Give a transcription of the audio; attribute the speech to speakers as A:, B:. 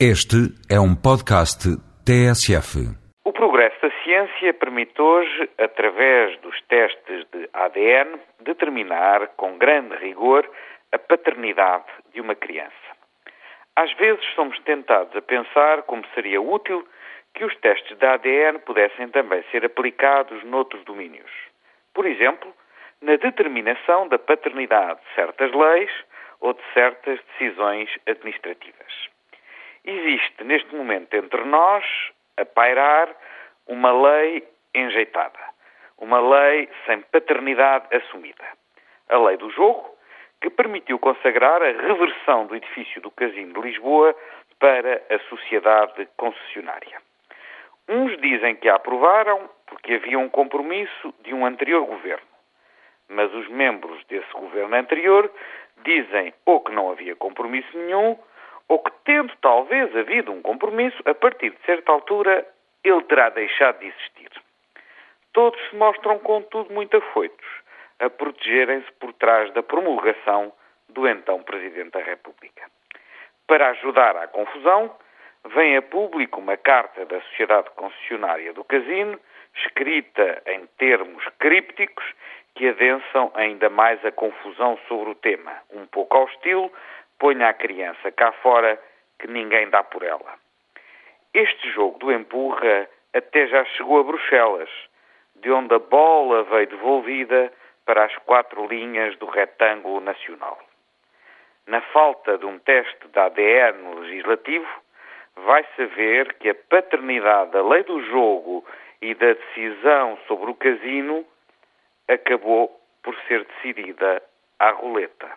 A: Este é um podcast TSF.
B: O progresso da ciência permite hoje, através dos testes de ADN, determinar com grande rigor a paternidade de uma criança. Às vezes somos tentados a pensar como seria útil que os testes de ADN pudessem também ser aplicados noutros domínios. Por exemplo, na determinação da paternidade de certas leis ou de certas decisões administrativas. Existe neste momento entre nós, a pairar, uma lei enjeitada. Uma lei sem paternidade assumida. A lei do jogo, que permitiu consagrar a reversão do edifício do Casino de Lisboa para a sociedade concessionária. Uns dizem que a aprovaram porque havia um compromisso de um anterior governo. Mas os membros desse governo anterior dizem ou que não havia compromisso nenhum ou que, tendo talvez havido um compromisso, a partir de certa altura ele terá deixado de existir. Todos se mostram, contudo, muito afoitos a protegerem-se por trás da promulgação do então Presidente da República. Para ajudar à confusão, vem a público uma carta da Sociedade Concessionária do Casino, escrita em termos crípticos que adensam ainda mais a confusão sobre o tema, um pouco ao estilo ponha a criança cá fora que ninguém dá por ela. Este jogo do empurra até já chegou a Bruxelas, de onde a bola veio devolvida para as quatro linhas do retângulo nacional. Na falta de um teste de ADN legislativo, vai-se ver que a paternidade da lei do jogo e da decisão sobre o casino acabou por ser decidida à roleta.